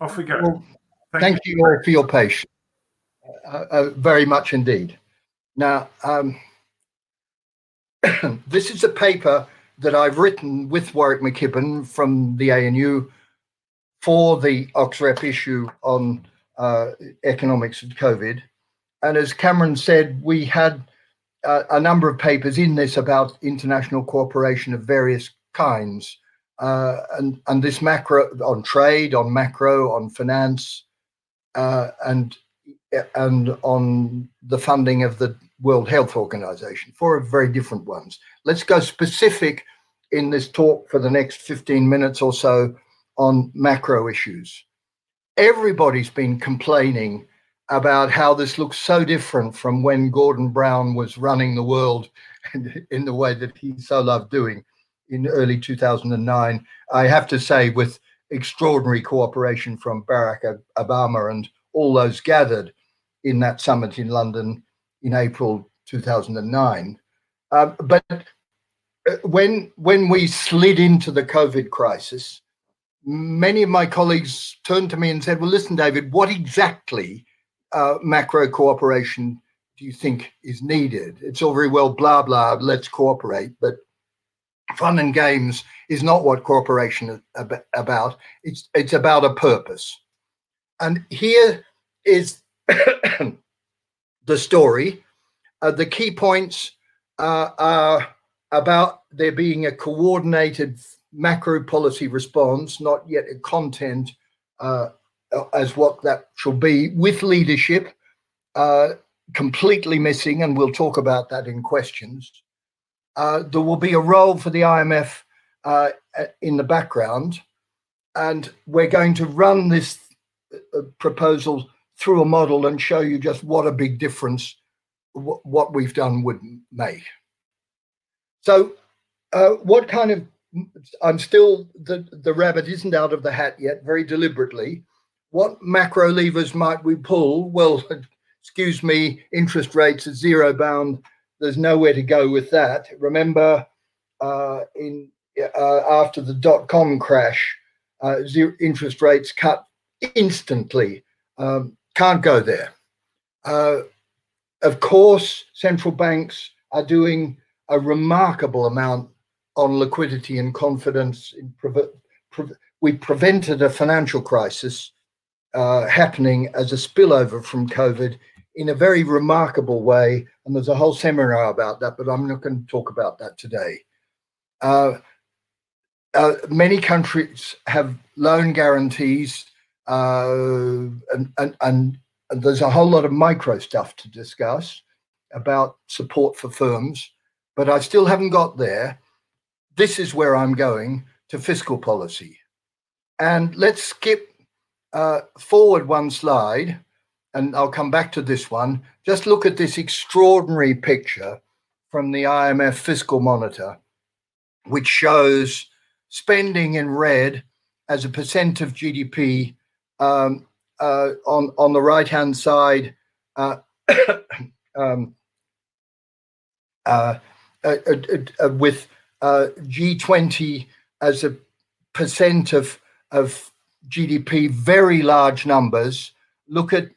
Off we go. Well, thank, thank, you all for your patience. Uh, uh, very much indeed. Now, um, this is a paper that I've written with Warwick McKibbin from the ANU for the OxRep issue on uh, economics of COVID. And as Cameron said, we had uh, a number of papers in this about international cooperation of various kinds. Uh, and, and this macro on trade, on macro, on finance, uh, and and on the funding of the World Health Organization, four very different ones. Let's go specific in this talk for the next 15 minutes or so on macro issues. Everybody's been complaining about how this looks so different from when Gordon Brown was running the world in the way that he so loved doing in early 2009. I have to say, with extraordinary cooperation from Barack Obama and all those gathered in that summit in London in April 2009. Uh, but when when we slid into the COVID crisis, many of my colleagues turned to me and said, "Well, listen, David, what exactly uh, macro cooperation do you think is needed? It's all very well, blah blah. Let's cooperate, but fun and games is not what cooperation is about. It's it's about a purpose, and here is the story. Uh, the key points uh, are about there being a coordinated macro policy response, not yet a content uh, as what that shall be, with leadership uh, completely missing, and we'll talk about that in questions. Uh, there will be a role for the IMF uh, in the background, and we're going to run this proposal through a model and show you just what a big difference w- what we've done would make. So, uh, what kind of I'm still the the rabbit isn't out of the hat yet. Very deliberately, what macro levers might we pull? Well, excuse me, interest rates at zero bound. There's nowhere to go with that. Remember, uh, in uh, after the dot com crash, uh, zero interest rates cut instantly. Um, can't go there. Uh, of course, central banks are doing a remarkable amount on liquidity and confidence. Pre- pre- we prevented a financial crisis uh, happening as a spillover from COVID in a very remarkable way. And there's a whole seminar about that, but I'm not going to talk about that today. Uh, uh, many countries have loan guarantees uh, and, and, and there's a whole lot of micro stuff to discuss about support for firms, but I still haven't got there. This is where I'm going to fiscal policy. And let's skip uh, forward one slide, and I'll come back to this one. Just look at this extraordinary picture from the IMF Fiscal Monitor, which shows spending in red as a percent of GDP um, uh, on on the right hand side uh, um, uh, uh, uh with G20 as a percent of of GDP, very large numbers. Look at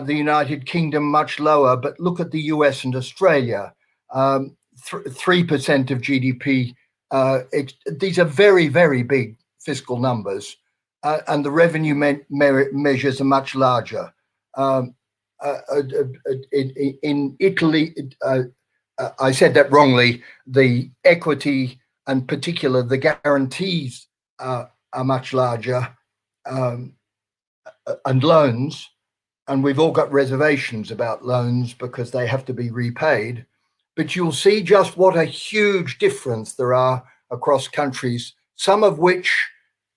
the United Kingdom, much lower, but look at the US and Australia, um, three percent of GDP. these are very very big fiscal numbers uh, and the revenue me- measures are much larger. Um, uh, uh, uh in, in, Italy, uh, uh, I said that wrongly. The equity and particular the guarantees are much larger, um, and loans. And we've all got reservations about loans because they have to be repaid. But you'll see just what a huge difference there are across countries, some of which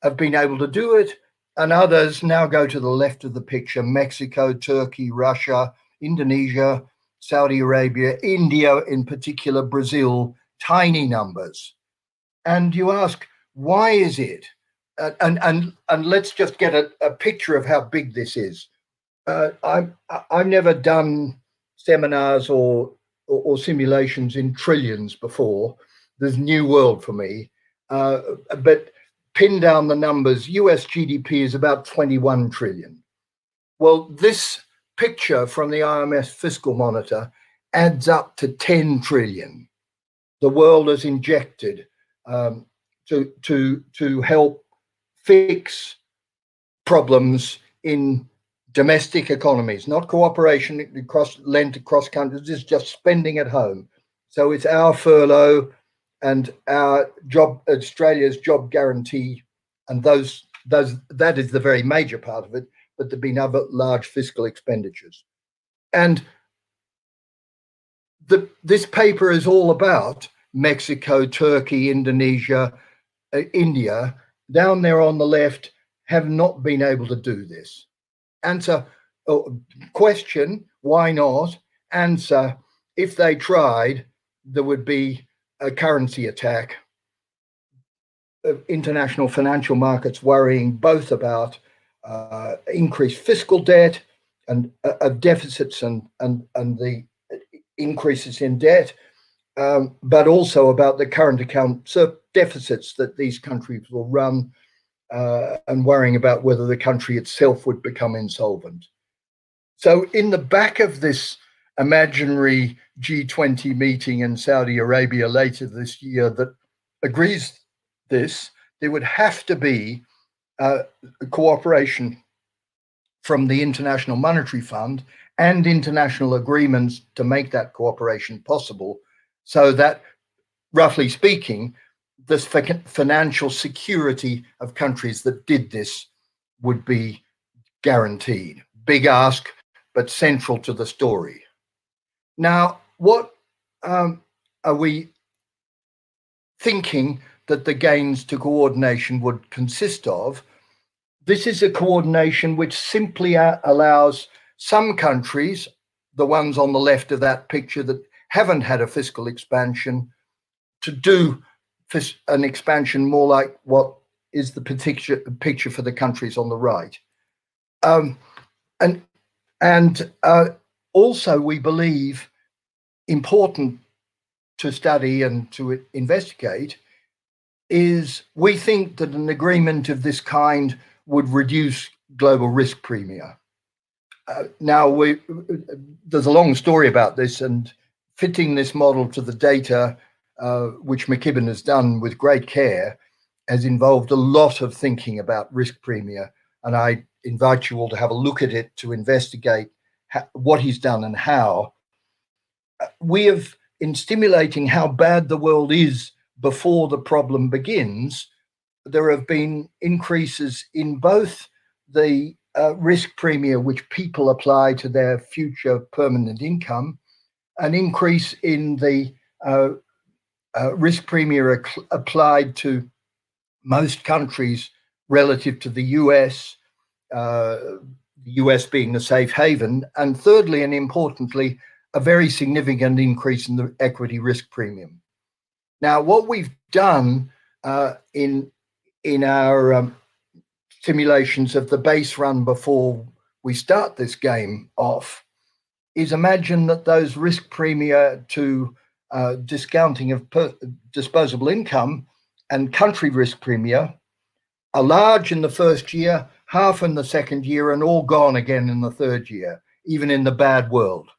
have been able to do it, and others now go to the left of the picture Mexico, Turkey, Russia, Indonesia, Saudi Arabia, India in particular, Brazil, tiny numbers. And you ask, why is it? And, and, and let's just get a, a picture of how big this is. Uh, I've, I've never done seminars or, or, or, simulations in trillions before. There's new world for me. Uh, but pin down the numbers, US GDP is about 21 trillion. Well, this picture from the IMF fiscal monitor adds up to 10 trillion. The world has injected um, to, to, to help fix problems in domestic economies, not cooperation across lent across countries, it's just spending at home. So it's our furlough and our job Australia's job guarantee and those those that is the very major part of it, but there've been other large fiscal expenditures. And the, this paper is all about Mexico, Turkey, Indonesia, uh, India, down there on the left, have not been able to do this. Answer oh, question, why not? Answer, if they tried, there would be a currency attack. Uh, international financial markets worrying both about uh, increased fiscal debt and uh, of deficits and, and, and the increases in debt, um, but also about the current account deficits that these countries will run uh, and worrying about whether the country itself would become insolvent. So, in the back of this imaginary G20 meeting in Saudi Arabia later this year that agrees this, there would have to be uh, cooperation from the International Monetary Fund and international agreements to make that cooperation possible so that, roughly speaking, this financial security of countries that did this would be guaranteed. Big ask, but central to the story. Now, what um, are we thinking that the gains to coordination would consist of? This is a coordination which simply allows some countries, the ones on the left of that picture that haven't had a fiscal expansion, to do an expansion more like what is the picture picture for the countries on the right. Um, and and uh, also, we believe important to study and to investigate is we think that an agreement of this kind would reduce global risk premia. Uh, now, we, there's a long story about this, and fitting this model to the data, uh, which McKibbin has done with great care, has involved a lot of thinking about risk premia. And I invite you all to have a look at it to investigate ha- what he's done and how. Uh, we have, in stimulating how bad the world is before the problem begins, there have been increases in both the uh, risk premium which people apply to their future permanent income, an increase in the uh, uh, risk premium ac- applied to most countries relative to the US, uh, the US being the safe haven, and thirdly and importantly, a very significant increase in the equity risk premium. Now, what we've done uh, in in our um, simulations of the base run before we start this game off is imagine that those risk premia to uh, discounting of per- disposable income and country risk premia are large in the first year, half in the second year, and all gone again in the third year, even in the bad world.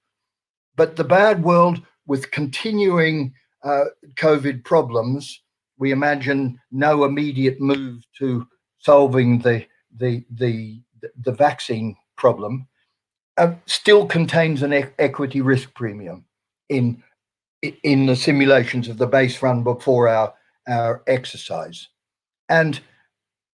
But the bad world with continuing uh, COVID problems we imagine no immediate move to solving the the the the vaccine problem uh, still contains an e- equity risk premium in in the simulations of the base run before our our exercise and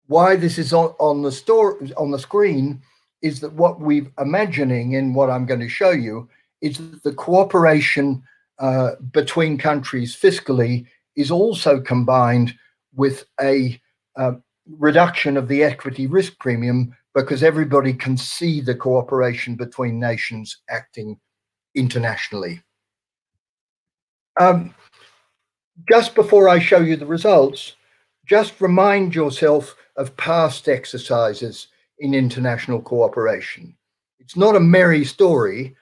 why this is on, on the store on the screen is that what we're imagining in what I'm going to show you is that the cooperation uh, between countries fiscally is also combined with a uh, reduction of the equity risk premium because everybody can see the cooperation between nations acting internationally. Um, just before I show you the results, just remind yourself of past exercises in international cooperation. It's not a merry story.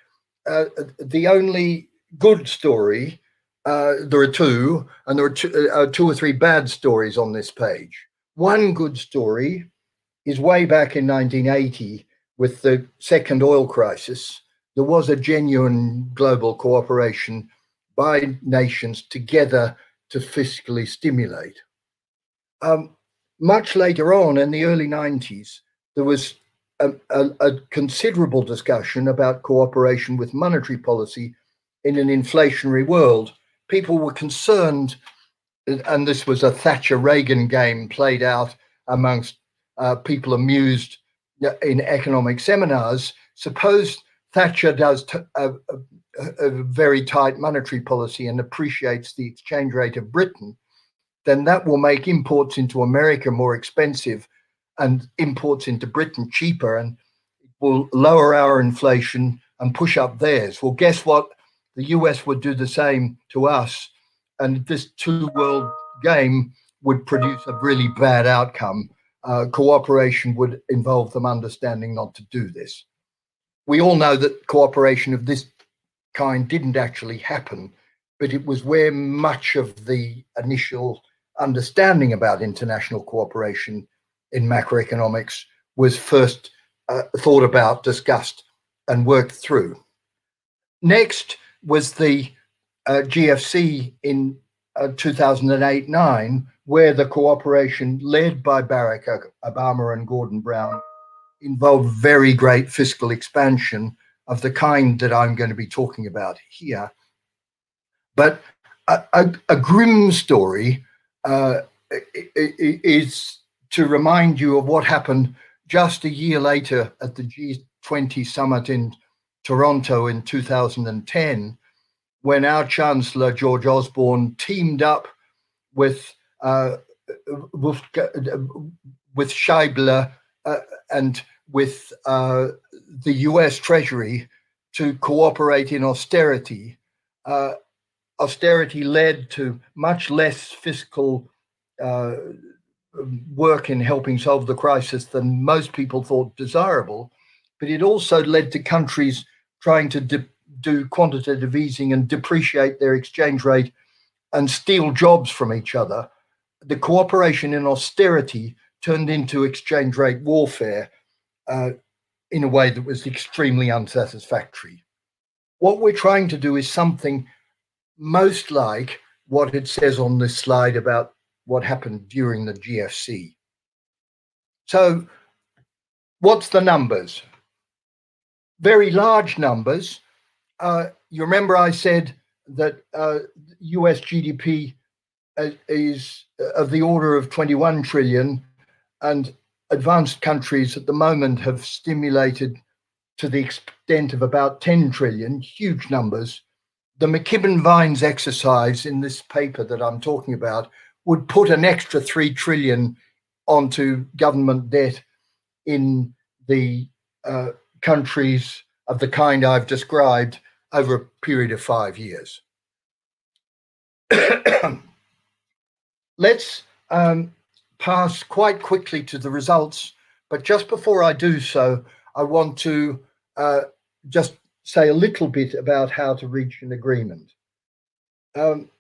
Uh, the only good story uh, there are two, and there are two, uh, two, or three bad stories on this page. One good story is way back in 1980 with the second oil crisis. There was a genuine global cooperation by nations together to fiscally stimulate. Um, much later on in the early 90s, there was a, a, a, considerable discussion about cooperation with monetary policy in an inflationary world. People were concerned, and this was a Thatcher Reagan game played out amongst uh, people amused in economic seminars. Suppose Thatcher does t- a, a, very tight monetary policy and appreciates the exchange rate of Britain, then that will make imports into America more expensive and imports into Britain cheaper and will lower our inflation and push up theirs. Well, guess what? The US would do the same to us. And this two world game would produce a really bad outcome. Uh, cooperation would involve them understanding not to do this. We all know that cooperation of this kind didn't actually happen, but it was where much of the initial understanding about international cooperation in macroeconomics was first uh, thought about, discussed, and worked through. Next was the uh, GFC in uh, 2008 9, where the cooperation led by Barack Obama and Gordon Brown involved very great fiscal expansion of the kind that I'm going to be talking about here. But a, a, a grim story uh, is to remind you of what happened just a year later at the G20 summit in Toronto in 2010, when our Chancellor George Osborne teamed up with uh, with, Schäuble uh, and with uh, the US Treasury to cooperate in austerity. Uh, austerity led to much less fiscal uh, work in helping solve the crisis than most people thought desirable, but it also led to countries trying to do quantitative easing and depreciate their exchange rate and steal jobs from each other. The cooperation in austerity turned into exchange rate warfare uh, in a way that was extremely unsatisfactory. What we're trying to do is something most like what it says on this slide about what happened during the GFC. So, what's the numbers? Very large numbers. Uh, you remember I said that uh, US GDP uh, is of the order of 21 trillion, and advanced countries at the moment have stimulated to the extent of about 10 trillion, huge numbers. The McKibbin Vines exercise in this paper that I'm talking about would put an extra 3 trillion onto government debt in the uh, countries of the kind I've described over a period of five years. Let's um, pass quite quickly to the results, but just before I do so, I want to uh, just say a little bit about how to reach an agreement. Um,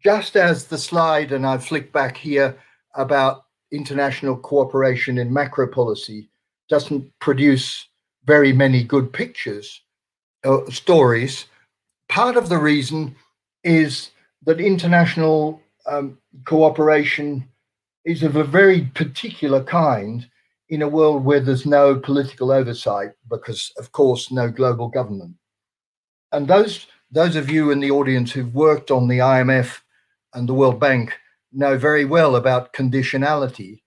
just as the slide, and I flick back here about international cooperation in macro policy, doesn't produce very many good pictures, uh, stories, part of the reason is that international um, cooperation is of a very particular kind in a world where there's no political oversight because, of course, no global government. And those those of you in the audience who've worked on the IMF and the World Bank know very well about conditionality,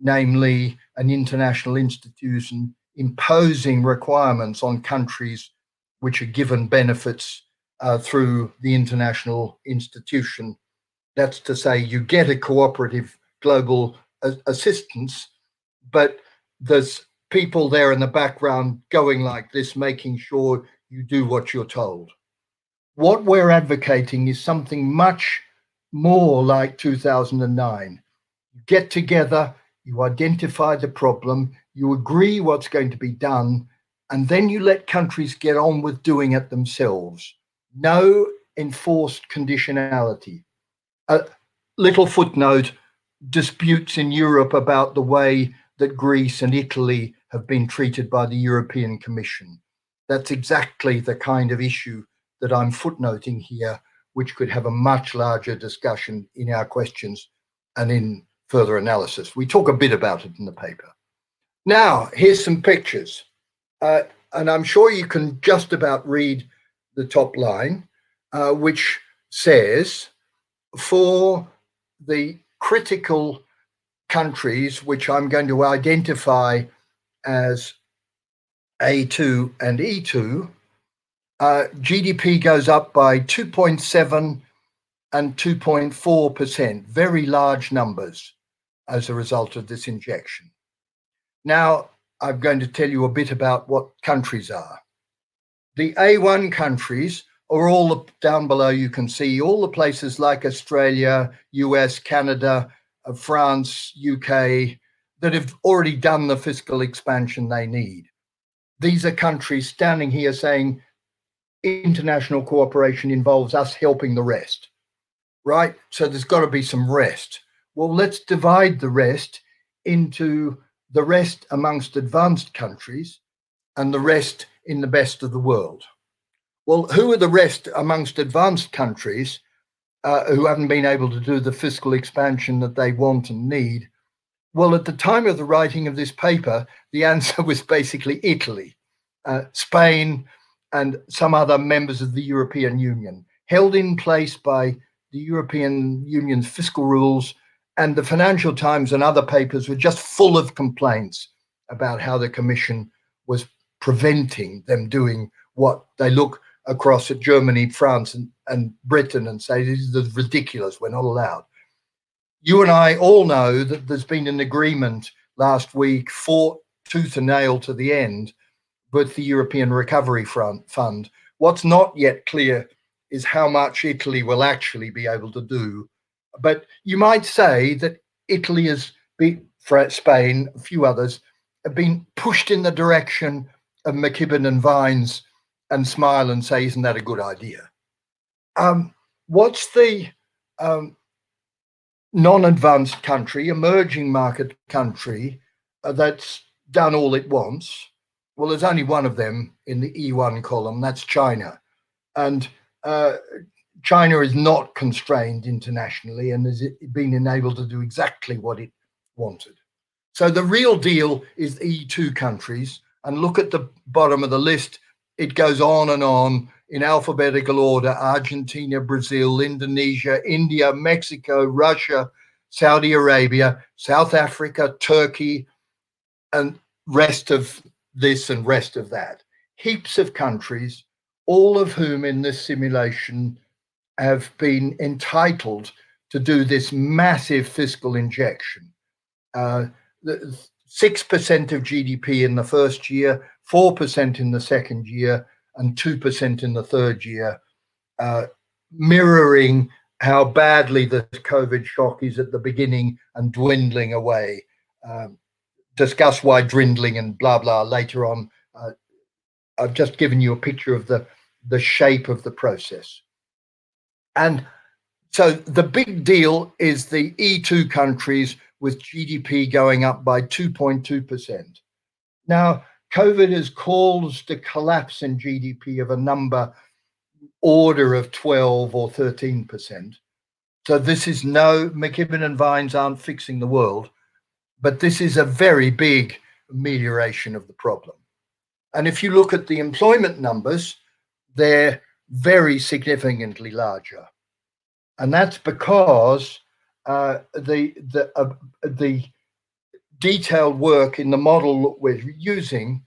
namely an international institution imposing requirements on countries which are given benefits uh, through the international institution. That's to say, you get a cooperative global assistance, but there's people there in the background going like this, making sure you do what you're told. What we're advocating is something much more like 2009. You get together, you identify the problem, you agree what's going to be done, and then you let countries get on with doing it themselves. No enforced conditionality. A little footnote disputes in Europe about the way that Greece and Italy have been treated by the European Commission. That's exactly the kind of issue that I'm footnoting here, which could have a much larger discussion in our questions and in further analysis. We talk a bit about it in the paper. Now, here's some pictures. Uh, and I'm sure you can just about read the top line, uh, which says for the critical countries, which I'm going to identify as A2 and E2, uh, GDP goes up by 2.7 and 2.4%, very large numbers as a result of this injection. Now, I'm going to tell you a bit about what countries are. The A1 countries are all down below. You can see all the places like Australia, US, Canada, uh, France, UK that have already done the fiscal expansion they need. These are countries standing here saying international cooperation involves us helping the rest, right? So there's got to be some rest. Well, let's divide the rest into the rest amongst advanced countries and the rest in the best of the world. Well, who are the rest amongst advanced countries uh, who haven't been able to do the fiscal expansion that they want and need? Well, at the time of the writing of this paper, the answer was basically Italy, uh, Spain, and some other members of the European Union, held in place by the European Union's fiscal rules and the Financial Times and other papers were just full of complaints about how the Commission was preventing them doing what they look across at Germany, France, and, and Britain and say, this is ridiculous, we're not allowed. You and I all know that there's been an agreement last week, fought tooth and nail to the end, with the European Recovery Fund. What's not yet clear is how much Italy will actually be able to do but you might say that Italy has been, Spain, a few others, have been pushed in the direction of McKibbin and Vines and smile and say, isn't that a good idea? Um, what's the um, non advanced country, emerging market country uh, that's done all it wants? Well, there's only one of them in the E1 column, that's China. And uh, China is not constrained internationally and has been enabled to do exactly what it wanted. So the real deal is E2 countries. And look at the bottom of the list. It goes on and on in alphabetical order Argentina, Brazil, Indonesia, India, Mexico, Russia, Saudi Arabia, South Africa, Turkey, and rest of this and rest of that. Heaps of countries, all of whom in this simulation have been entitled to do this massive fiscal injection. Uh, 6% of GDP in the first year, 4% in the second year, and 2% in the third year, uh, mirroring how badly the COVID shock is at the beginning and dwindling away. Um, discuss why dwindling and blah blah later on. Uh, I've just given you a picture of the the shape of the process. And so the big deal is the E2 countries with GDP going up by 2.2%. Now, COVID has caused a collapse in GDP of a number order of 12 or 13%. So this is no, McKibbin and Vines aren't fixing the world, but this is a very big amelioration of the problem. And if you look at the employment numbers, they're very significantly larger, and that's because uh, the the uh, the detailed work in the model that we're using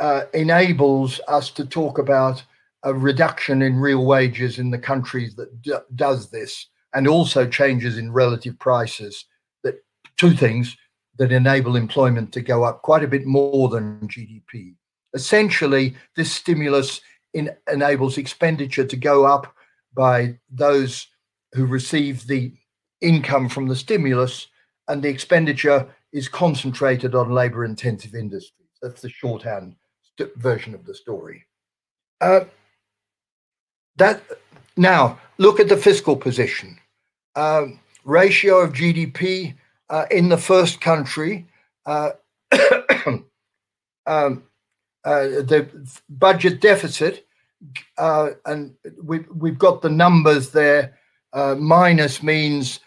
uh, enables us to talk about a reduction in real wages in the countries that does this, and also changes in relative prices. That two things that enable employment to go up quite a bit more than GDP. Essentially, this stimulus in, enables expenditure to go up by those who receive the income from the stimulus, and the expenditure is concentrated on labor intensive industries. That's the shorthand version of the story. Uh, that now look at the fiscal position. Um, ratio of GDP uh, in the first country, uh, um, uh, the budget deficit, uh, and we've, we've got the numbers there. Minus means,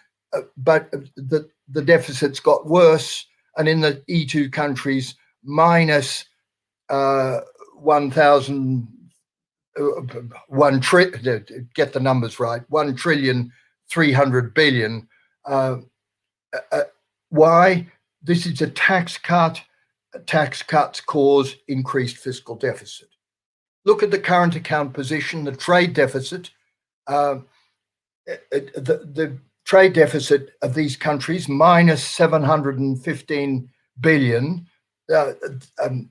but the, the deficits got worse. And in the E2 countries, minus 1,000 one tri- get the numbers right one trillion 300 billion. Uh, uh, why? This is a tax cut tax cuts cause increased fiscal deficit. Look at the current account position the trade deficit. Uh, the, the trade deficit of these countries minus 715 billion uh, um,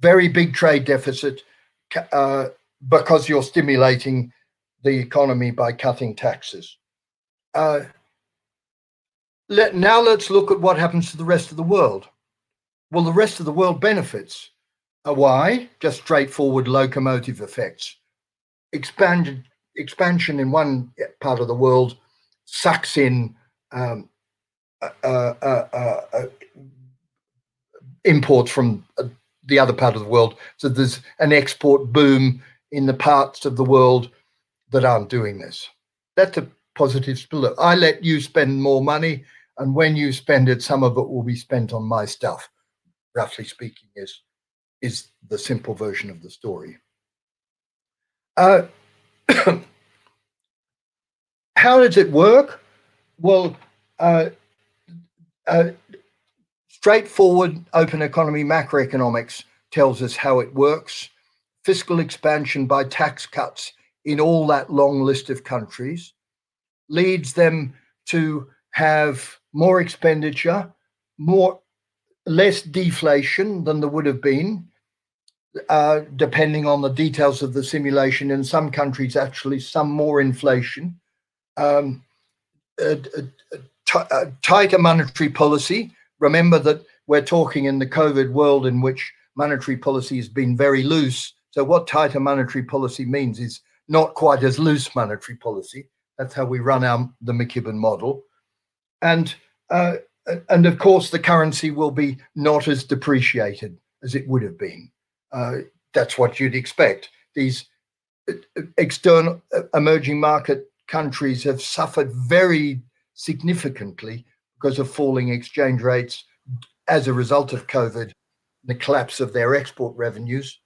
very big trade deficit uh, because you're stimulating the economy by cutting taxes. Uh, let, now let's look at what happens to the rest of the world. Well, the rest of the world benefits. Uh, why? Just straightforward locomotive effects. Expanded, expansion in one part of the world sucks in um, uh, uh, uh, uh imports from the other part of the world. So there's an export boom in the parts of the world that aren't doing this. That's a positive split. I let you spend more money, and when you spend it, some of it will be spent on my stuff. Roughly speaking, is is the simple version of the story. Uh, how does it work? Well, uh, uh, straightforward open economy macroeconomics tells us how it works fiscal expansion by tax cuts in all that long list of countries leads them to have more expenditure, more less deflation than there would have been, uh, depending on the details of the simulation. In some countries, actually, some more inflation. Um, tighter monetary policy. Remember that we're talking in the COVID world in which monetary policy has been very loose so, what tighter monetary policy means is not quite as loose monetary policy. That's how we run our the McKibbin model, and uh, and of course the currency will be not as depreciated as it would have been. Uh, that's what you'd expect. These uh, external uh, emerging market countries have suffered very significantly because of falling exchange rates as a result of COVID, the collapse of their export revenues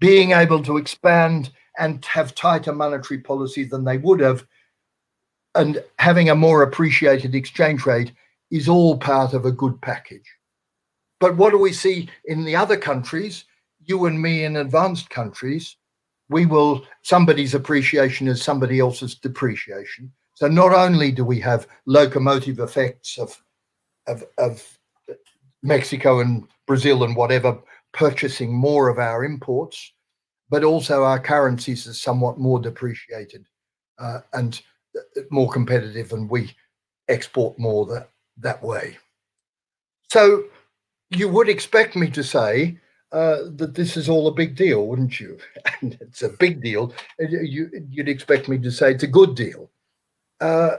being able to expand and have tighter monetary policy than they would have, and having a more appreciated exchange rate is all part of a good package. But what do we see in the other countries? You and me in advanced countries, we will, somebody's appreciation is somebody else's depreciation. So not only do we have locomotive effects of, of, of Mexico and Brazil and whatever purchasing more of our imports, but also our currencies are somewhat more depreciated uh, and uh, more competitive, and we export more that, that way. So you would expect me to say uh, that this is all a big deal, wouldn't you? And it's a big deal. You, would expect me to say it's a good deal. Uh,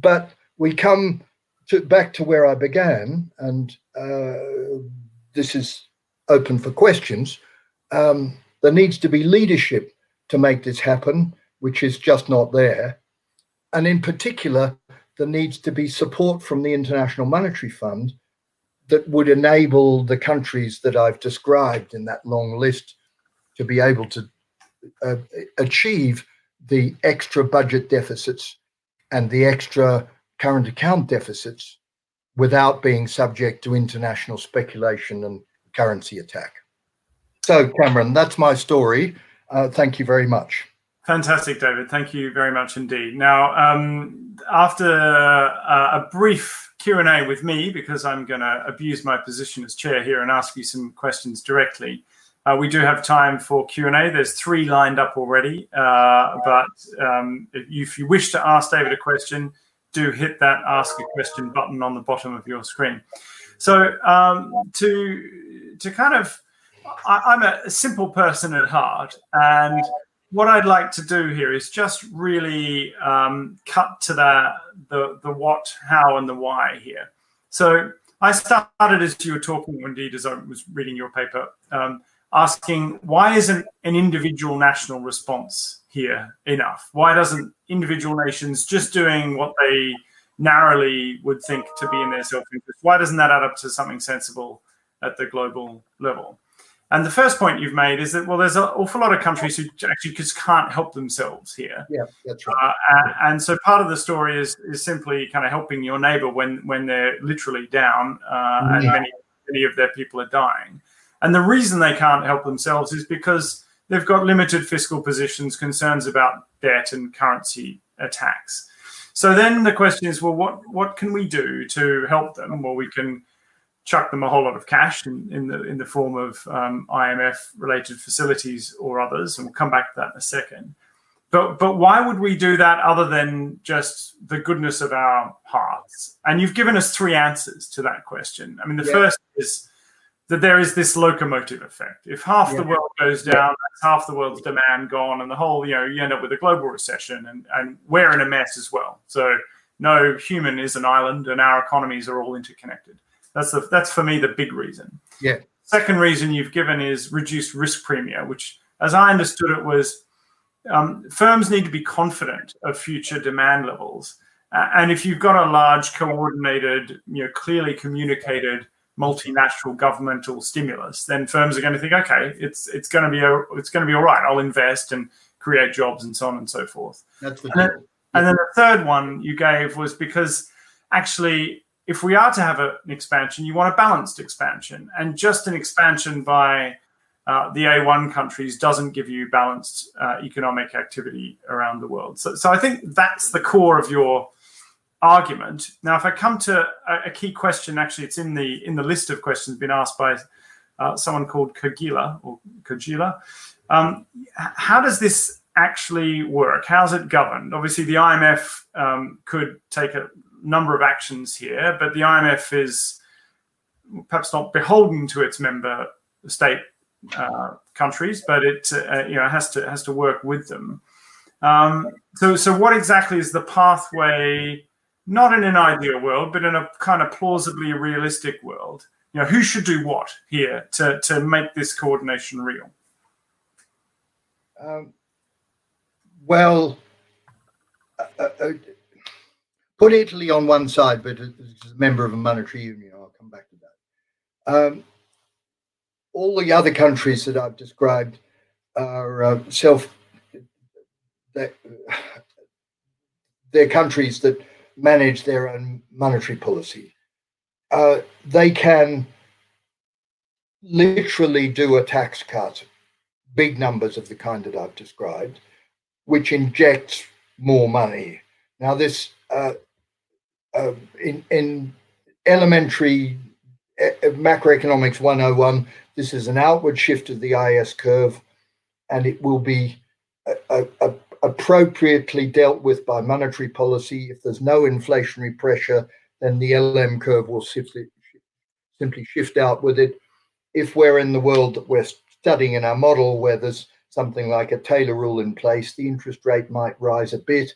but we come to, back to where I began, and uh, this is open for questions. Um, there needs to be leadership to make this happen, which is just not there. And in particular, there needs to be support from the International Monetary Fund that would enable the countries that I've described in that long list to be able to uh, achieve the extra budget deficits and the extra current account deficits without being subject to international speculation and currency attack. So, Cameron, that's my story. Uh, thank you very much. Fantastic, David. Thank you very much indeed. Now, um, after uh, a brief Q and A with me, because I'm going to abuse my position as chair here and ask you some questions directly, uh, we do have time for Q and A. There's three lined up already, uh, but um, if, you, if you wish to ask David a question, do hit that ask a question button on the bottom of your screen. So um, to to kind of I, am a simple person at heart, and what I'd like to do here is just really um, cut to the, the the what, how, and the why here. So I started as you were talking, indeed, as I was reading your paper, um, asking why isn't an individual national response here enough? Why doesn't individual nations just doing what they narrowly would think to be in their self-interest? Why doesn't that add up to something sensible at the global level? And the first point you've made is that well, there's an awful lot of countries who actually just can't help themselves here. Yeah, that's right. Uh, and, and, so part of the story is is simply kind of helping your neighbor when when they're literally down uh, and many many of their people are dying. And the reason they can't help themselves is because they've got limited fiscal positions, concerns about debt and currency attacks. So then the question is, well, what what can we do to help them? Well, we can chuck them a whole lot of cash in, in the in the form of um, IMF related facilities or others, and we'll come back to that in a second. But but why would we do that other than just the goodness of our hearts? And you've given us three answers to that question. I mean, the yeah. first is that there is this locomotive effect. If half yeah. the world goes down, that's half the world's demand gone, and the whole, you know, you end up with a global recession, and, and we're in a mess as well. So no human is an island, and our economies are all interconnected. That's the that's for me the big reason. Yeah. Second reason you've given is reduced risk premium, which, as I understood it, was um, firms need to be confident of future demand levels, uh, and if you've got a large, coordinated, you know, clearly communicated multinational governmental stimulus, then firms are going to think, okay, it's it's going to be a, it's going to be all right. I'll invest and create jobs and so on and so forth. That's the and, then, and then the third one you gave was because actually, if we are to have a, an expansion, you want a balanced expansion, and just an expansion by uh, the A1 countries doesn't give you balanced uh, economic activity around the world. So, so I think that's the core of your argument. Now, if I come to a, a, key question, actually, it's in the in the list of questions been asked by uh, someone called Kogila or Kogila. Um, how does this actually work? How's it governed? Obviously, the IMF um, could take a number of actions here, but the IMF is perhaps not beholden to its member state uh, countries, but it uh, you know has to has to work with them. Um, so, so what exactly is the pathway not in an ideal world, but in a kind of plausibly realistic world, you know, who should do what here to, to make this coordination real? Um, well, uh, uh, put Italy on one side, but as a member of a monetary union, I'll come back to that. Um, all the other countries that I've described are uh, self. They're, they're countries that manage their own monetary policy. Uh, they can literally do a tax cut, big numbers of the kind that I've described, which injects more money. Now, this uh, uh, in, in elementary uh, macroeconomics 101, this is an outward shift of the IS curve, and it will be a, a, appropriately dealt with by monetary policy. If there's no inflationary pressure, then the LM curve will simply simply shift out with it. If we're in the world that we're studying in our model, where there's something like a Taylor rule in place, the interest rate might rise a bit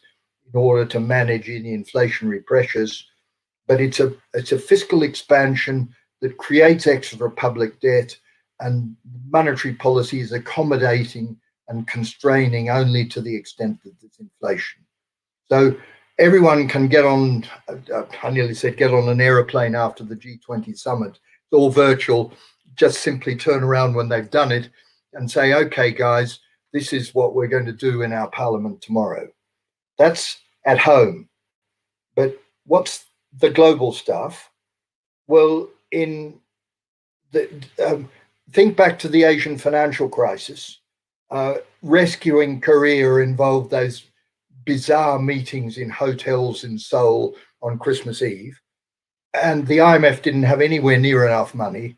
in order to manage any inflationary pressures. But it's a it's a fiscal expansion that creates extra public debt, and monetary policy is accommodating and constraining only to the extent that there's inflation. So everyone can get on, uh, I nearly said get on an aeroplane after the G20 summit. It's all virtual. Just simply turn around when they've done it and say, okay, guys, this is what we're going to do in our parliament tomorrow. That's at home. But what's the global stuff? Well, in the, um, think back to the Asian financial crisis uh, rescuing Korea involved those bizarre meetings in hotels in Seoul on Christmas Eve. And the IMF didn't have anywhere near enough money.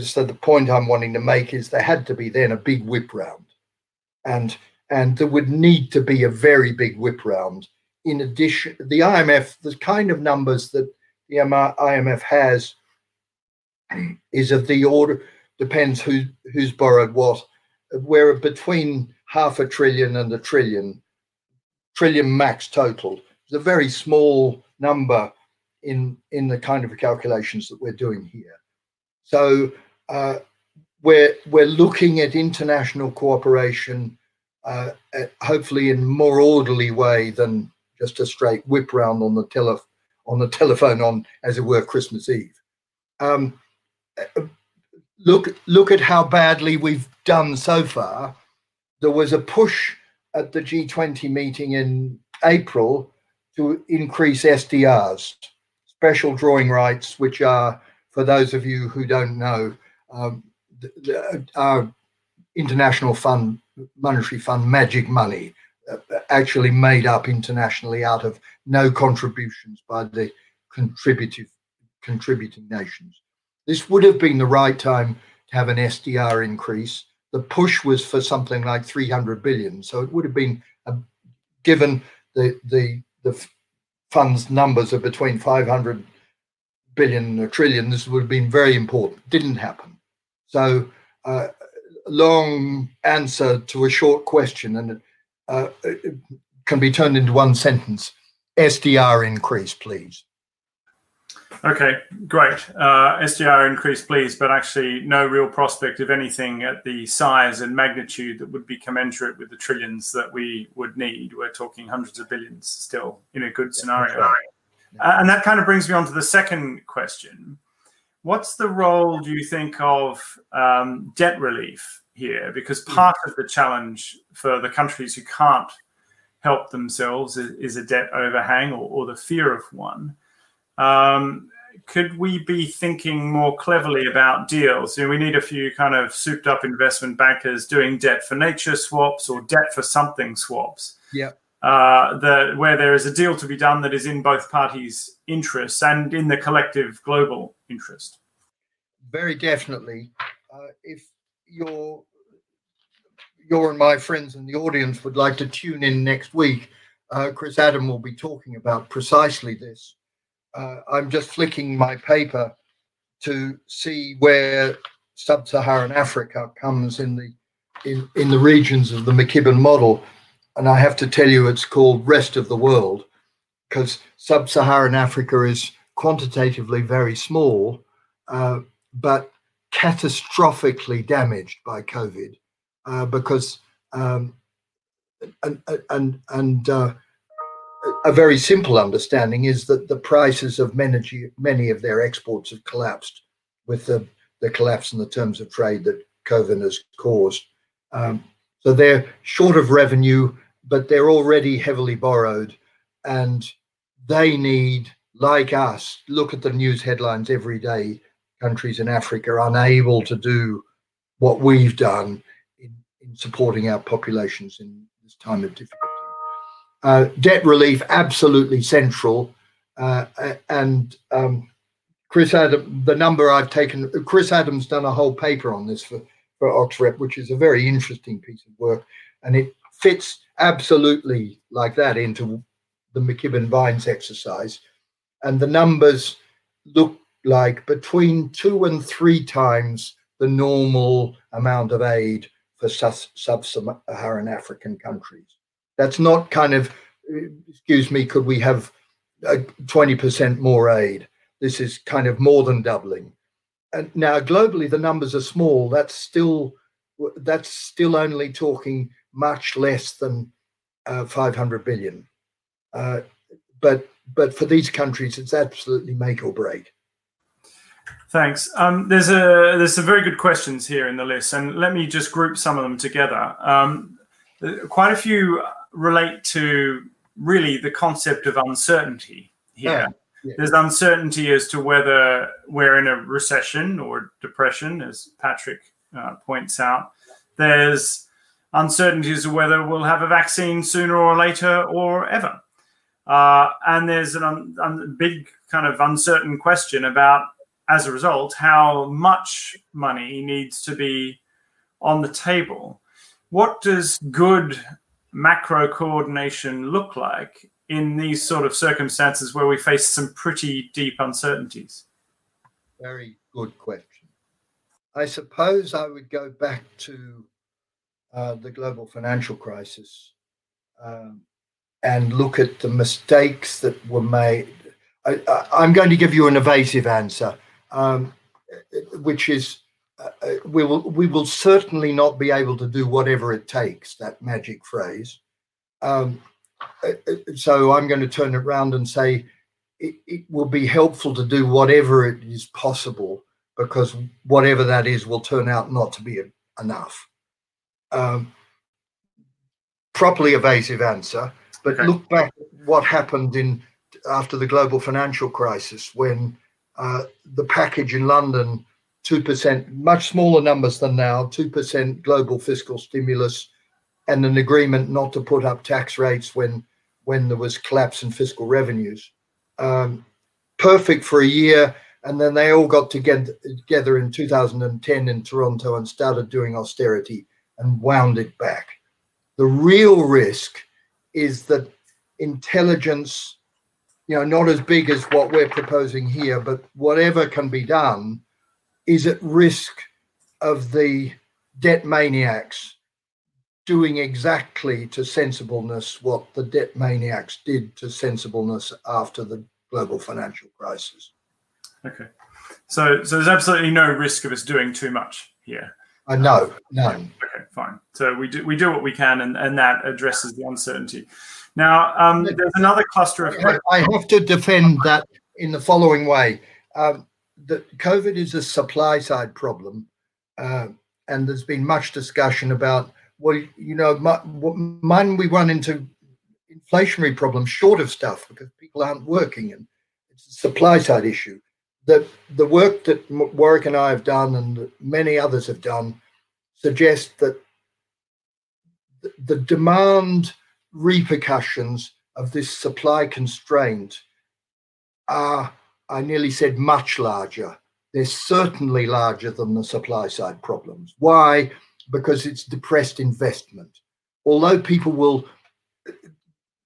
So the point I'm wanting to make is there had to be then a big whip round. And and there would need to be a very big whip round. In addition, the IMF, the kind of numbers that the IMF has is of the order, depends who who's borrowed what, we're between half a trillion and a trillion, trillion max total. It's a very small number in in the kind of calculations that we're doing here. So uh, we're we're looking at international cooperation, uh, hopefully in more orderly way than just a straight whip round on the tele on the telephone on, as it were, Christmas Eve. Um, look look at how badly we've done so far. There was a push at the G20 meeting in April to increase SDRs, special drawing rights, which are, for those of you who don't know, um, our international fund, monetary fund, magic money, uh, actually made up internationally out of no contributions by the contributive contributing nations. This would have been the right time to have an SDR increase. The push was for something like 300 billion, so it would have been a, given the the the funds numbers are between 500 billion and a trillion. This would have been very important. Didn't happen. So, uh, long answer to a short question, and uh, it can be turned into one sentence. SDR increase, please. Okay, great. Uh, SDR increase, please, but actually no real prospect of anything at the size and magnitude that would be commensurate with the trillions that we would need. We're talking hundreds of billions still in a good scenario. Uh, and that kind of brings me on to the second question. What's the role, do you think, of um, debt relief here? Because hmm. part of the challenge for the countries who can't help themselves is, is a debt overhang or, or the fear of one. Um, could we be thinking more cleverly about deals? You know, we need a few kind of souped up investment bankers doing debt for nature swaps or debt for something swaps. Yeah. Uh, where there is a deal to be done that is in both parties' interests and in the collective global interest. Very definitely. Uh, if your your and my friends in the audience would like to tune in next week, uh, Chris Adam will be talking about precisely this uh, I'm just flicking my paper to see where sub-Saharan Africa comes in the in, in the regions of the McKibbin model. And I have to tell you, it's called rest of the world because sub-Saharan Africa is quantitatively very small, uh, but catastrophically damaged by COVID uh, because um, and and and uh, a very simple understanding is that the prices of many, many of their exports have collapsed with the, the collapse in the terms of trade that COVID has caused. Um, so they're short of revenue, but they're already heavily borrowed, and they need, like us, look at the news headlines every day. Countries in Africa are unable to do what we've done in, in supporting our populations in this time of difficulty. Uh, debt relief, absolutely central. Uh, and um, Chris Adam, the number I've taken, Chris Adams done a whole paper on this for, for OXREP, which is a very interesting piece of work. And it fits absolutely like that into the McKibbin Vines exercise. And the numbers look like between two and three times the normal amount of aid for sub Saharan African countries. That's not kind of, excuse me, could we have 20% more aid? This is kind of more than doubling. And now globally, the numbers are small. That's still that's still only talking much less than uh, 500 billion. Uh, but but for these countries, it's absolutely make or break. Thanks. Um, there's a there's some very good questions here in the list, and let me just group some of them together. Um, quite a few relate to really the concept of uncertainty here. Yeah. Yeah. There's uncertainty as to whether we're in a recession or depression, as Patrick uh, points out. There's uncertainty of whether we'll have a vaccine sooner or later or ever. Uh, and there's a un- un- big kind of uncertain question about, as a result, how much money needs to be on the table. What does good macro coordination look like in these sort of circumstances where we face some pretty deep uncertainties? Very good question. I suppose I would go back to uh, the global financial crisis um, and look at the mistakes that were made. I, am going to give you an evasive answer, um, which is uh, uh, we will we will certainly not be able to do whatever it takes. That magic phrase. Um, uh, so I'm going to turn it around and say it, it will be helpful to do whatever it is possible because whatever that is will turn out not to be enough. Um, properly evasive answer, but okay. look back at what happened in after the global financial crisis when uh, the package in London, 2%, much smaller numbers than now, 2% global fiscal stimulus, and an agreement not to put up tax rates when, when there was collapse in fiscal revenues. Um, perfect for a year. And then they all got together, together in 2010 in Toronto and started doing austerity and wound it back. The real risk is that intelligence you know, not as big as what we're proposing here, but whatever can be done is at risk of the debt maniacs doing exactly to sensibleness what the debt maniacs did to sensibleness after the global financial crisis. Okay. So, so there's absolutely no risk of us doing too much here. Uh, know, none. Okay, fine. So we do we do what we can, and, and that addresses the uncertainty. Now, um, there's another cluster of. I have to defend that in the following way. Um, that COVID is a supply side problem, uh, and there's been much discussion about well, you know, mine we run into inflationary problems short of stuff because people aren't working, and it's a supply side issue. The the work that Warwick and I have done, and many others have done, suggests that the demand repercussions of this supply constraint are, I nearly said, much larger. They're certainly larger than the supply side problems. Why? Because it's depressed investment. Although people will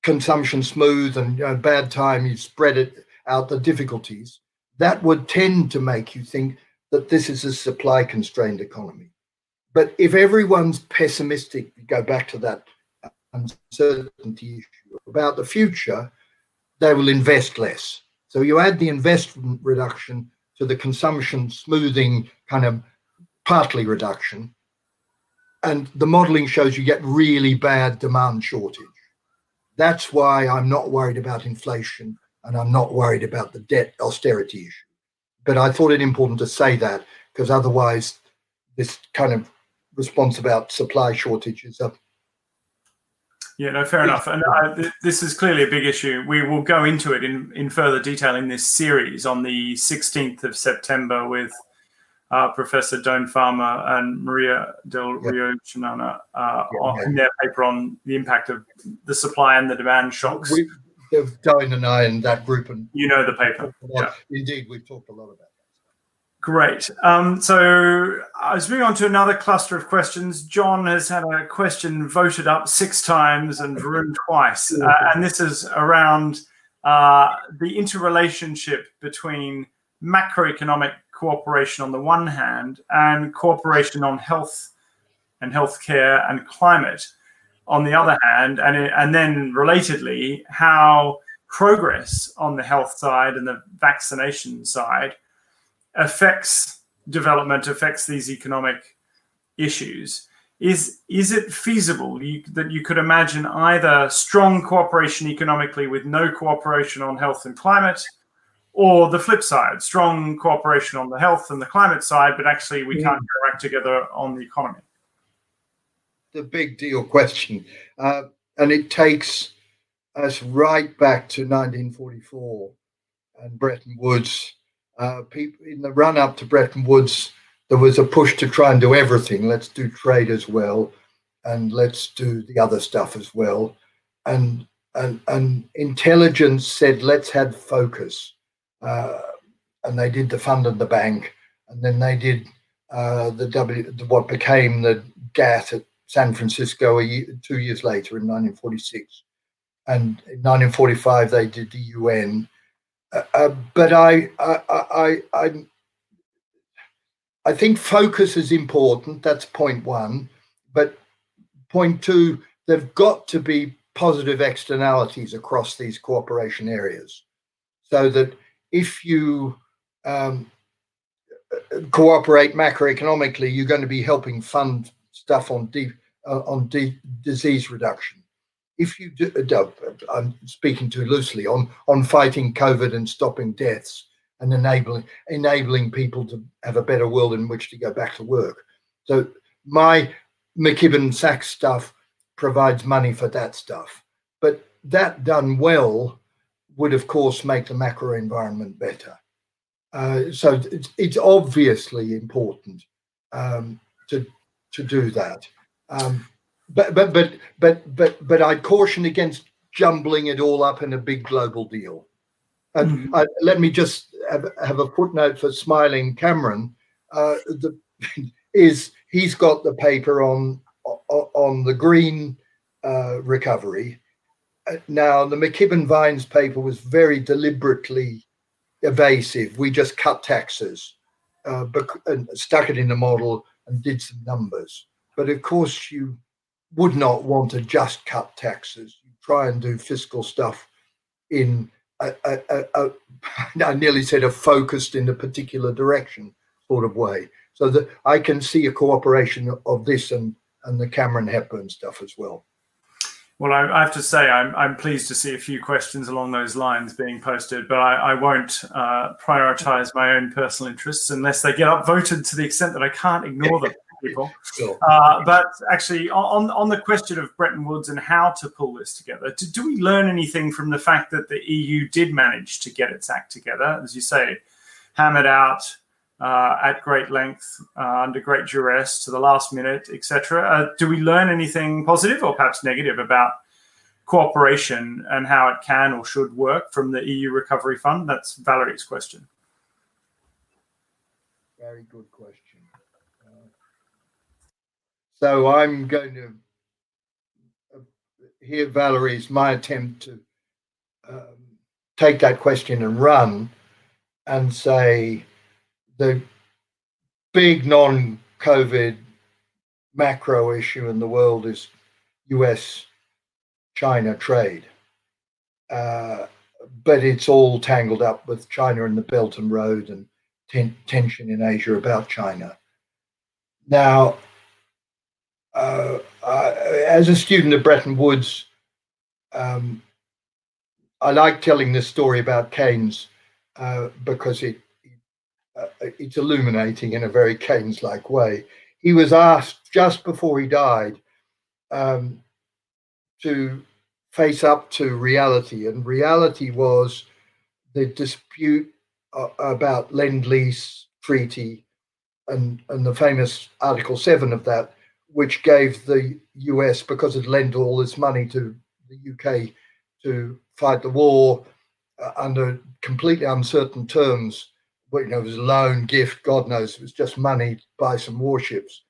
consumption smooth and you know, bad time, you spread it out the difficulties, that would tend to make you think that this is a supply constrained economy. But if everyone's pessimistic, go back to that uncertainty issue about the future, they will invest less. So you add the investment reduction to the consumption smoothing kind of partly reduction, and the modeling shows you get really bad demand shortage. That's why I'm not worried about inflation and I'm not worried about the debt austerity issue. But I thought it important to say that because otherwise, this kind of response about supply shortages are yeah, no, fair enough. And uh, th- this is clearly a big issue. We will go into it in, in further detail in this series on the 16th of September with uh, Professor Doyne Farmer and Maria Del Rio Chinana uh, yeah, in their paper on the impact of the supply and the demand shocks. We, Doyne and I and that group. and You know the paper. Yeah. Indeed, we've talked a lot about that. Great. Um, so I was moving on to another cluster of questions. John has had a question voted up six times and Varun twice. Uh, and this is around uh, the interrelationship between macroeconomic cooperation on the one hand and cooperation on health and healthcare and climate on the other hand. And, and then relatedly, how progress on the health side and the vaccination side – affects development, affects these economic issues. Is is it feasible you, that you could imagine either strong cooperation economically with no cooperation on health and climate, or the flip side, strong cooperation on the health and the climate side, but actually we mm. can't go together on the economy? The big deal question, uh, and it takes us right back to 1944 and Bretton Woods uh, people in the run up to Bretton Woods, there was a push to try and do everything. Let's do trade as well, and let's do the other stuff as well. And and and intelligence said, let's have focus. Uh, and they did the fund and the bank, and then they did uh, the W, what became the GATT at San Francisco year, two years later in 1946. And in 1945, they did the UN uh, but I, I, I, I, I think focus is important. That's point one. But point two, there've got to be positive externalities across these cooperation areas. so that if you um, cooperate macroeconomically, you're going to be helping fund stuff on de- uh, on disease reduction. If you do, uh, I'm speaking too loosely on on fighting COVID and stopping deaths and enabling enabling people to have a better world in which to go back to work. So my McKibbin Sachs stuff provides money for that stuff, but that done well would of course make the macro environment better. Uh, so it's, it's, obviously important um, to to do that. Um, but but but but but but I caution against jumbling it all up in a big global deal. And mm-hmm. I, let me just have, have, a footnote for smiling Cameron. Uh, the, is he's got the paper on on the green uh, recovery. Uh, now the McKibbin Vines paper was very deliberately evasive. We just cut taxes, uh, and stuck it in the model and did some numbers. But of course, you would not want to just cut taxes. You try and do fiscal stuff in a, a, a, I nearly said a focused in a particular direction sort of way. So that I can see a cooperation of this and and the Cameron Hepburn stuff as well. Well, I, I, have to say, I'm, I'm pleased to see a few questions along those lines being posted, but I, I won't uh, prioritize my own personal interests unless they get upvoted to the extent that I can't ignore them people. Sure. Uh, but actually, on on the question of Bretton Woods and how to pull this together, do, do, we learn anything from the fact that the EU did manage to get its act together, as you say, hammered out uh, at great length, uh, under great duress, to the last minute, etc. Uh, do we learn anything positive or perhaps negative about? cooperation and how it can or should work from the EU Recovery Fund? That's Valerie's question. Very good question. So I'm going to uh, hear Valerie's my attempt to um, take that question and run and say the big non COVID macro issue in the world is US China trade. Uh, but it's all tangled up with China and the Belt and Road and ten- tension in Asia about China. Now, uh, as a student of Bretton Woods, um, I like telling this story about Keynes uh, because it, uh, it's illuminating in a very Keynes-like way. He was asked just before he died um, to face up to reality, and reality was the dispute uh, about Lend Lease treaty and and the famous Article Seven of that which gave the US, because it lent all this money to the UK to fight the war uh, under completely uncertain terms. But, you know, it was a loan, gift, God knows, it was just money to buy some warships.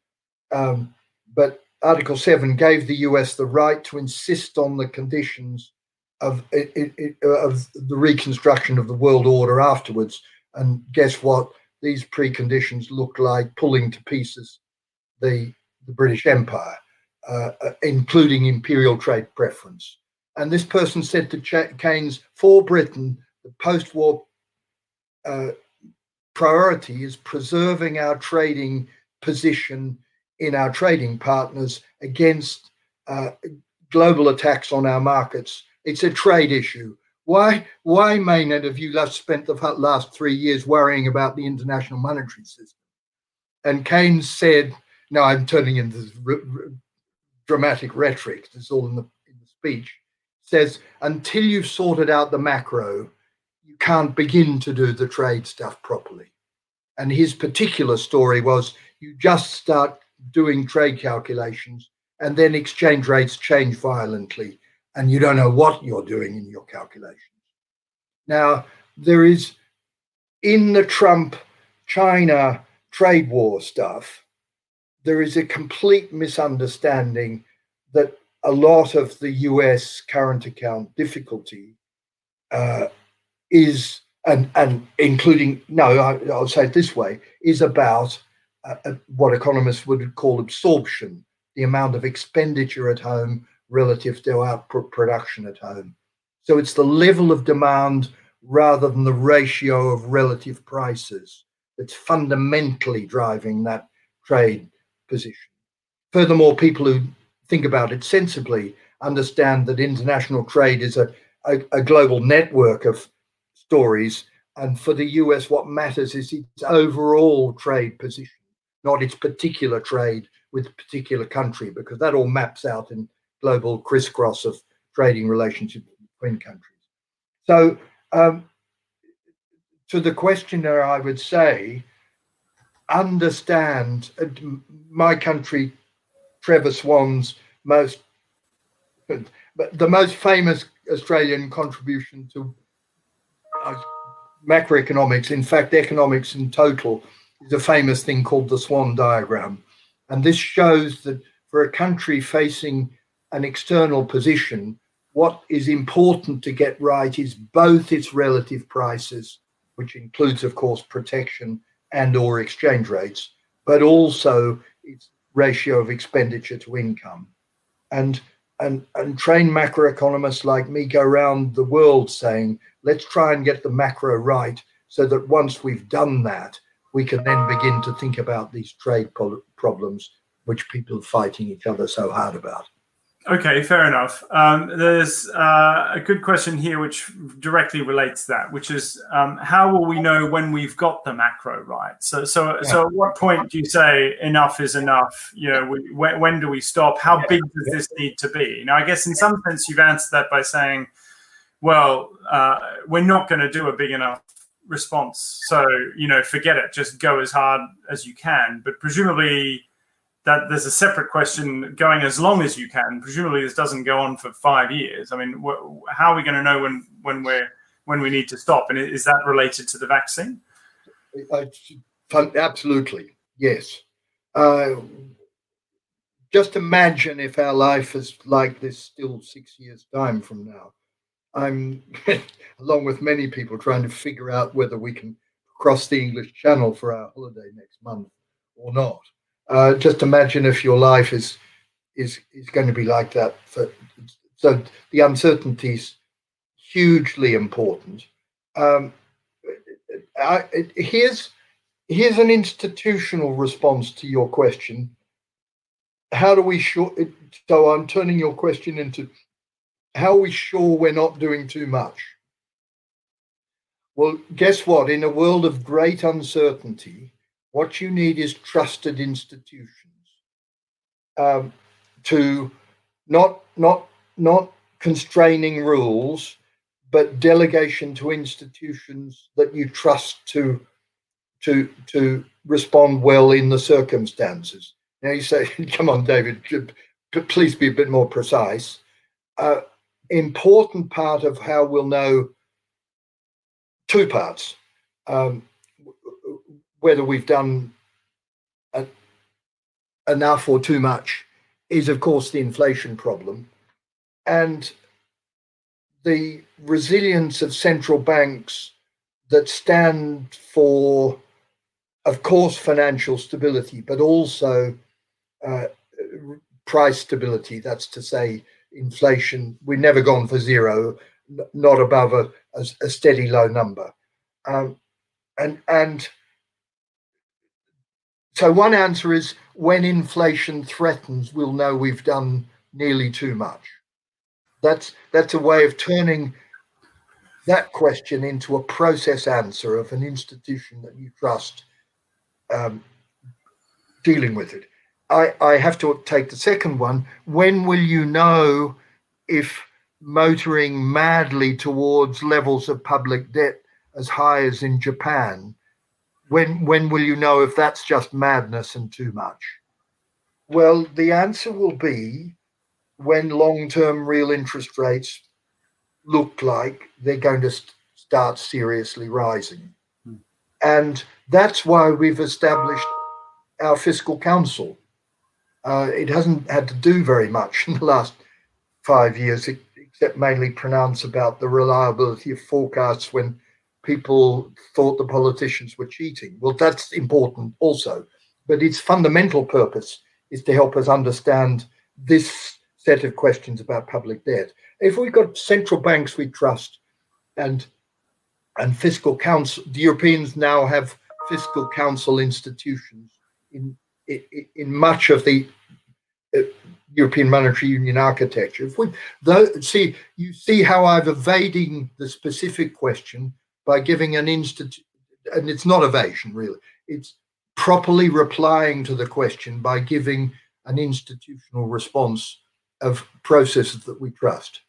Um, but Article 7 gave the US the right to insist on the conditions of, it, it, of the reconstruction of the world order afterwards. And guess what? These preconditions look like pulling to pieces the the British Empire, uh, uh, including imperial trade preference. And this person said to Ch- Keynes, for Britain, the post war uh, priority is preserving our trading position in our trading partners against uh, global attacks on our markets. It's a trade issue. Why, why, Maynard, have you spent the last three years worrying about the international monetary system? And Keynes said, now I'm turning into dramatic rhetoric. It's all in the, in the speech. says until you've sorted out the macro, you can't begin to do the trade stuff properly. And his particular story was you just start doing trade calculations and then exchange rates change violently and you don't know what you're doing in your calculations. Now, there is in the Trump China trade war stuff, there is a complete misunderstanding that a lot of the US current account difficulty uh, is, and, and including, no, I, will say it this way, is about uh, uh, what economists would call absorption, the amount of expenditure at home relative to output production at home. So it's the level of demand rather than the ratio of relative prices that's fundamentally driving that trade position. Furthermore, people who think about it sensibly understand that international trade is a, a, a global network of stories. And for the US, what matters is its overall trade position, not its particular trade with a particular country, because that all maps out in global crisscross of trading relationships between countries. So, um, to the questioner, I would say, understand uh, my country, Trevor Swan's most, but the most famous Australian contribution to uh, macroeconomics, in fact, economics in total, is a famous thing called the Swan diagram. And this shows that for a country facing an external position, what is important to get right is both its relative prices, which includes, of course, protection and or exchange rates, but also its ratio of expenditure to income. And and, and trained macroeconomists like me go around the world saying, let's try and get the macro right so that once we've done that, we can then begin to think about these trade problems which people are fighting each other so hard about. Okay, fair enough. Um, there's uh, a good question here which directly relates to that, which is um, how will we know when we've got the macro right? So, so, yeah. so, at what point do you say enough is enough? You know, we, when, when, do we stop? How yeah. big does this need to be? Now, I guess in some sense you've answered that by saying, well, uh, we're not going to do a big enough response, so you know, forget it. Just go as hard as you can. But presumably that there's a separate question going as long as you can. Presumably, this doesn't go on for five years. I mean, wh- how are we going to know when when we're when we need to stop? And is that related to the vaccine? absolutely, yes. Uh, just imagine if our life is like this still six years' time from now. I'm, along with many people, trying to figure out whether we can cross the English Channel for our holiday next month or not. Uh, just imagine if your life is is is going to be like that. For, so the uncertainty is hugely important. Um, I, here's here's an institutional response to your question. How do we sure? So I'm turning your question into how are we sure we're not doing too much? Well, guess what? In a world of great uncertainty, what you need is trusted institutions um, to not not not constraining rules, but delegation to institutions that you trust to to to respond well in the circumstances. Now you say, "Come on, David, please be a bit more precise." Uh, important part of how we'll know two parts. Um, whether we've done a, enough or too much is, of course, the inflation problem. And the resilience of central banks that stand for, of course, financial stability, but also uh, price stability. That's to say, inflation. We've never gone for zero, not above a, a, a steady low number. Um, and and so one answer is when inflation threatens, we'll know we've done nearly too much. That's that's a way of turning that question into a process answer of an institution that you trust um, dealing with it. I, I have to take the second one. When will you know if motoring madly towards levels of public debt as high as in Japan when when will you know if that's just madness and too much? Well, the answer will be when long-term real interest rates look like they're going to st- start seriously rising. Hmm. And that's why we've established our fiscal council. Uh, it hasn't had to do very much in the last five years, except mainly pronounce about the reliability of forecasts when people thought the politicians were cheating. Well, that's important also. But its fundamental purpose is to help us understand this set of questions about public debt. If we've got central banks we trust and and fiscal council. The Europeans now have fiscal council institutions in in, in much of the uh, European Monetary Union architecture. If we though, see, you see how I've evading the specific question by giving an instant, and it's not evasion really. It's properly replying to the question by giving an institutional response of processes that we trust.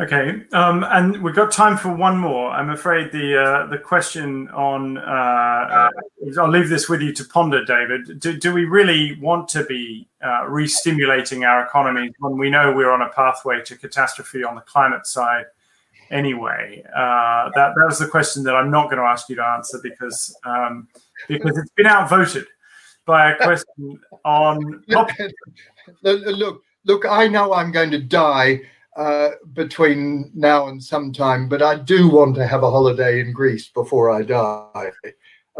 Okay, um, and we've got time for one more. I'm afraid the uh, the question on uh, I'll leave this with you to ponder, David. Do, do we really want to be uh, re-stimulating our economies when we know we're on a pathway to catastrophe on the climate side? Anyway, uh, that that was the question that I'm not going to ask you to answer because um, because it's been outvoted by a question on. look, look, I know I'm going to die uh, between now and sometime, but I do want to have a holiday in Greece before I die.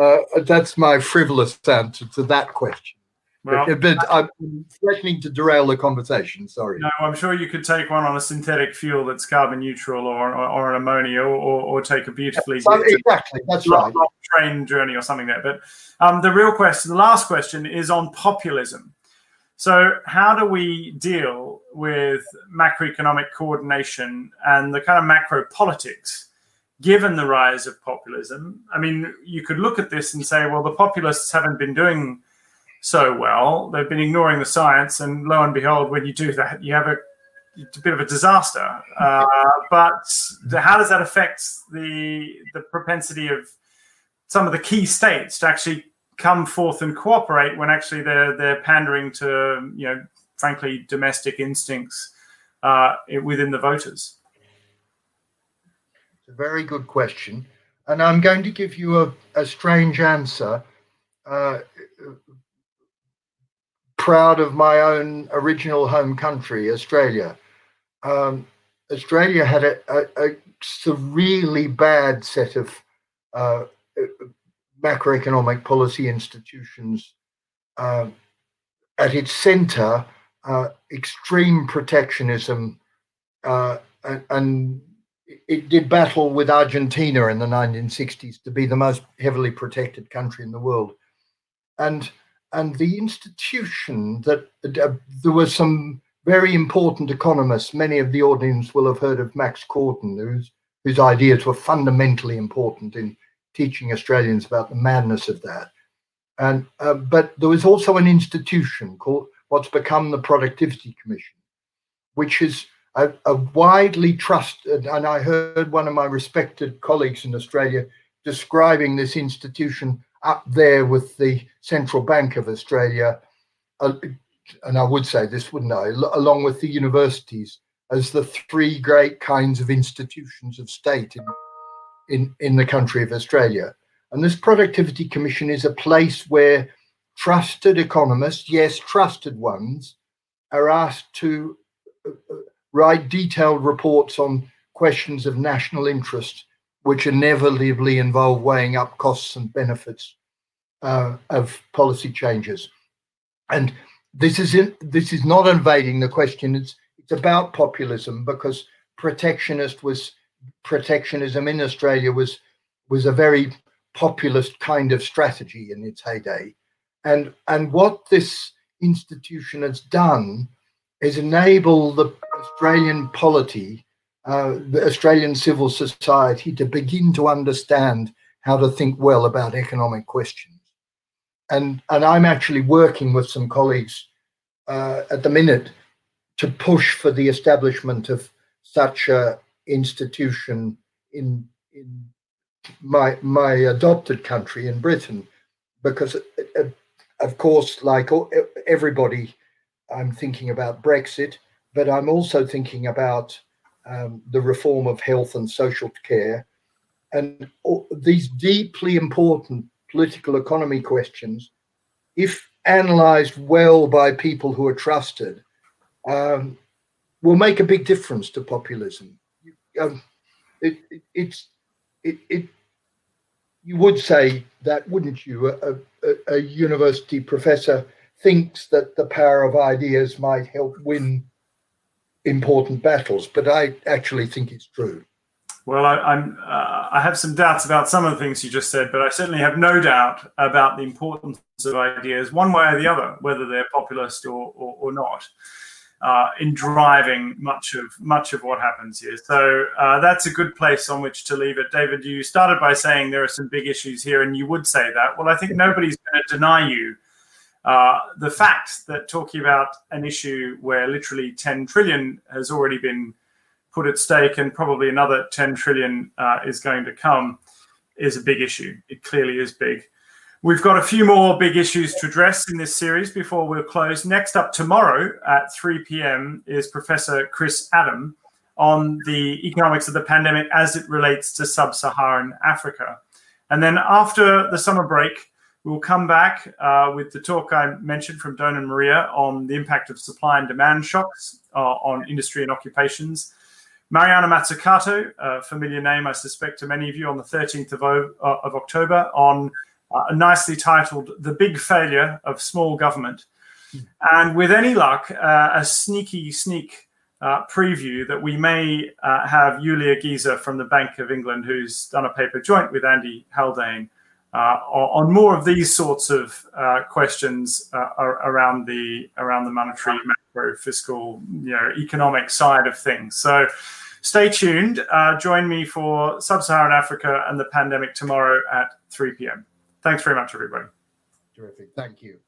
Uh, that's my frivolous answer to that question. Well, but, I'm threatening to derail the conversation. Sorry. No, I'm sure you could take one on a synthetic fuel that's carbon neutral, or or, or an ammonia, or, or, take a beautifully exactly. That's right. Train journey or something there. But um, the real question, the last question, is on populism. So, how do we deal with macroeconomic coordination and the kind of macro politics given the rise of populism? I mean, you could look at this and say, well, the populists haven't been doing so well. They've been ignoring the science, and lo and behold, when you do that, you have a, a bit of a disaster. Uh, but how does that affect the the propensity of some of the key states to actually come forth and cooperate when actually they're they're pandering to you know frankly domestic instincts uh, within the voters? It's a very good question, and I'm going to give you a, a strange answer. Uh, proud of my own original home country, Australia. Um, Australia had a, a, a, really bad set of uh, macroeconomic policy institutions. Uh, at its center, uh, extreme protectionism, uh, and, and, it did battle with Argentina in the 1960s to be the most heavily protected country in the world. And and the institution that uh, there were some very important economists. Many of the audience will have heard of Max Corden, whose whose ideas were fundamentally important in teaching Australians about the madness of that. And uh, but there was also an institution called what's become the Productivity Commission, which is a, a widely trusted. And I heard one of my respected colleagues in Australia describing this institution up there with the Central Bank of Australia, uh, and I would say this, wouldn't I, along with the universities, as the three great kinds of institutions of state in in, in the country of Australia. And this Productivity Commission is a place where trusted economists, yes, trusted ones, are asked to uh, uh, write detailed reports on questions of national interest, which inevitably involve weighing up costs and benefits uh, of policy changes. And this is in, this is not invading the question. It's it's about populism because protectionist was protectionism in Australia was was a very populist kind of strategy in its heyday. And and what this institution has done is enable the Australian polity, uh, the Australian civil society to begin to understand how to think well about economic questions. And and I'm actually working with some colleagues uh, at the minute to push for the establishment of such a institution in in my my adopted country in Britain, because uh, of course, like everybody, I'm thinking about Brexit, but I'm also thinking about um, the reform of health and social care, and these deeply important political economy questions, if analysed well by people who are trusted, um, will make a big difference to populism um, it, it, it's it, it you would say that, wouldn't you? A, a, a, university professor thinks that the power of ideas might help win important battles, but I actually think it's true. Well, I, am uh, I have some doubts about some of the things you just said, but I certainly have no doubt about the importance of ideas, one way or the other, whether they're populist or, or, or not, uh, in driving much of much of what happens here. So uh, that's a good place on which to leave it. David, you started by saying there are some big issues here, and you would say that. Well, I think nobody's going to deny you uh, the fact that talking about an issue where literally 10 trillion has already been put at stake and probably another 10 trillion uh, is going to come is a big issue. It clearly is big. We've got a few more big issues to address in this series before we'll close. Next up tomorrow at 3 p.m. is Professor Chris Adam on the economics of the pandemic as it relates to sub Saharan Africa. And then after the summer break, we'll come back uh, with the talk I mentioned from Doyne and Maria on the impact of supply and demand shocks uh, on industry and occupations. Mariana Mazzucato, a familiar name, I suspect, to many of you, on the 13th of, uh, of October, on uh, a nicely titled The Big Failure of Small Government. And with any luck, uh, a sneaky sneak uh, preview that we may uh, have Julia Giese from the Bank of England, who's done a paper joint with Andy Haldane uh, on more of these sorts of questions around the around the monetary macro fiscal you know economic side of things. So stay tuned. Uh, join me for Sub Saharan Africa and the pandemic tomorrow at 3 p.m. Thanks very much, everybody. Terrific. Thank you.